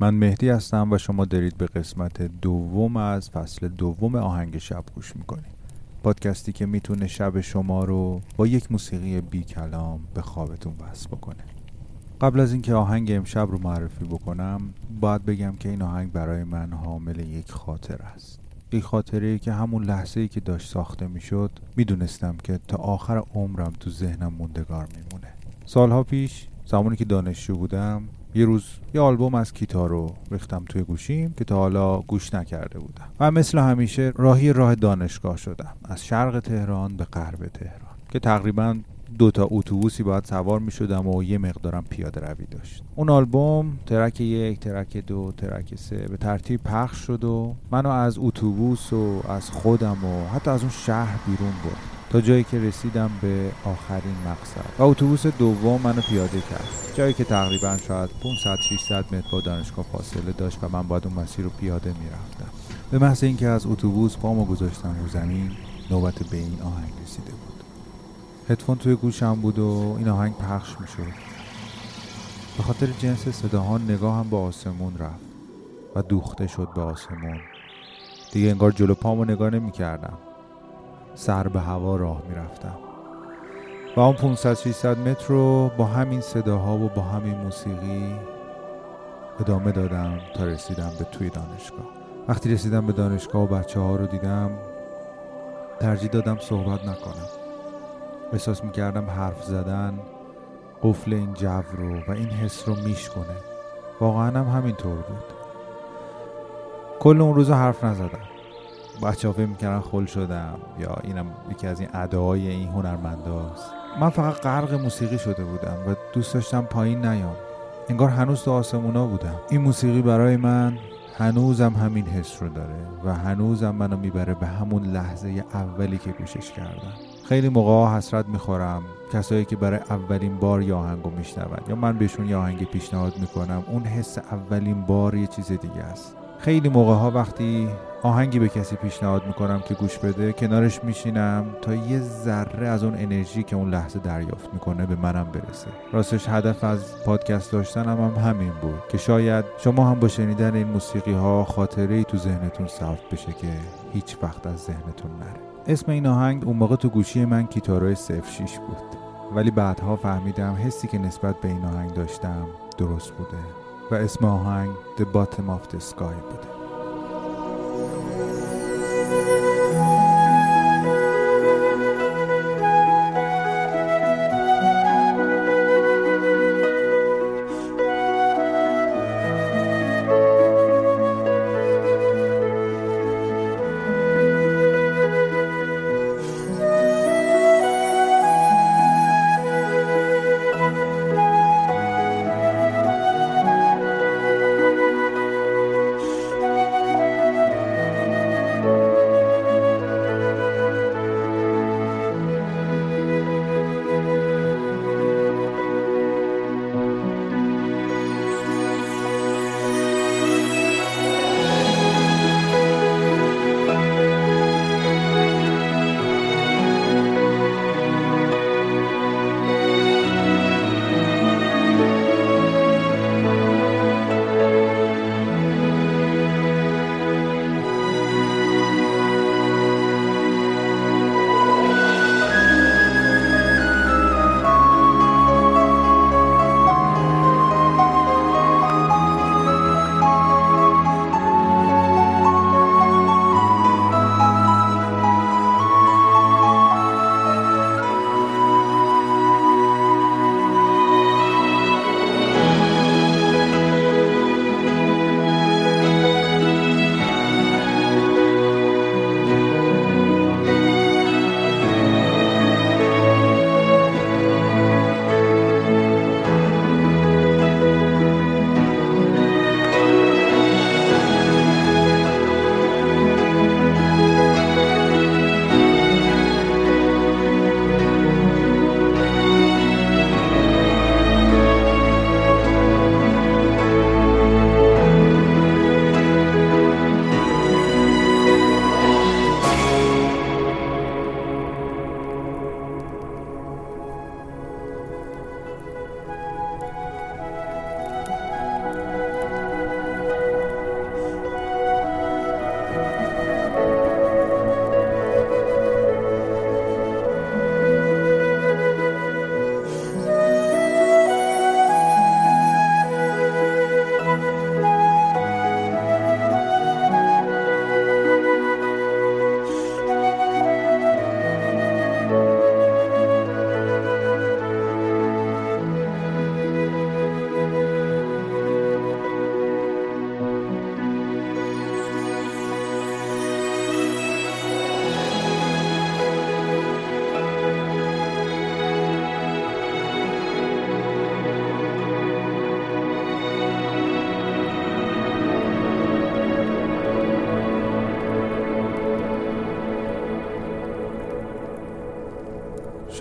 من مهدی هستم و شما دارید به قسمت دوم از فصل دوم آهنگ شب گوش می‌کنید. پادکستی که می‌تونه شب شما رو با یک موسیقی بی کلام به خوابتون وصل بکنه. قبل از اینکه آهنگ امشب رو معرفی بکنم باید بگم که این آهنگ برای من حامل یک خاطر است. یک خاطره که همون لحظه ای که داشت ساخته می‌شد می‌دونستم که تا آخر عمرم تو ذهنم موندگار میمونه. سالها پیش زمانی که دانشجو بودم یه روز یه آلبوم از کیتار رو ریختم توی گوشیم که تا حالا گوش نکرده بودم. و مثل همیشه راهی راه دانشگاه شدم. از شرق تهران به غرب تهران. که تقریبا دو تا اتوبوسی باید سوار می شدم و یه مقدارم پیاده روی داشت. اون آلبوم ترک یک ترک دو ترک سه به ترتیب پخش شد و منو از اتوبوس و از خودم و حتی از اون شهر بیرون برد. تا جایی که رسیدم به آخرین مقصد. و اتوبوس دوم منو پیاده کرد. جایی که تقریبا شاید 500 600 متر با دانشگاه فاصله داشت و من باید اون مسیر رو پیاده می‌رفتم. به محض اینکه از اتوبوس پامو گذاشتم رو زمین نوبت به این آهنگ رسیده بود. هدفون توی گوشم بود و این آهنگ پخش می‌شد. به خاطر جنس صداها نگاهم به آسمون رفت و دوخته شد به آسمون. دیگه انگار جلو پامو نگاه نمی کردم سر به هوا راه می‌رفتم. و اون 500 600 متر رو با همین صداها و با همین موسیقی ادامه دادم تا رسیدم به توی دانشگاه. وقتی رسیدم به دانشگاه و بچه ها رو دیدم ترجیح دادم صحبت نکنم. احساس می‌کردم حرف زدن قفل این جو رو و این حس رو میشکنه واقعا هم همینطور بود. کل اون روز حرف نزدم. بچه ها فکر می‌کردن خل شدم یا اینم یکی از این اداهای این هنرمنداست. من فقط غرق موسیقی شده بودم و دوست داشتم پایین نیام. انگار هنوز تو آسمونا بودم. این موسیقی برای من هنوزم همین حس رو داره و هنوزم منو می‌بره به همون لحظه اولی که گوشش کردم. خیلی موقع حسرت می‌خورم کسایی که برای اولین بار یه آهنگو میشنون یا من بهشون یه آهنگ پیشنهاد می‌کنم اون حس اولین بار یه چیز دیگه است. خیلی موقع ها وقتی آهنگی به کسی پیشنهاد می‌کنم که گوش بده کنارش میشینم تا یه ذره از اون انرژی که اون لحظه دریافت می‌کنه به منم برسه. راستش هدف از پادکست داشتنم هم همین بود که شاید شما هم با شنیدن این موسیقی ها خاطره ای تو ذهنتون ثبت بشه که هیچ وقت از ذهنتون نره. اسم این آهنگ اون موقع تو گوشی من کیتارو صف 6 بود. ولی بعدها فهمیدم حسی که نسبت به این آهنگ داشتم درست بوده. و اسم آهنگ The Bottom of the Sky بوده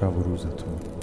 شب و روزتون.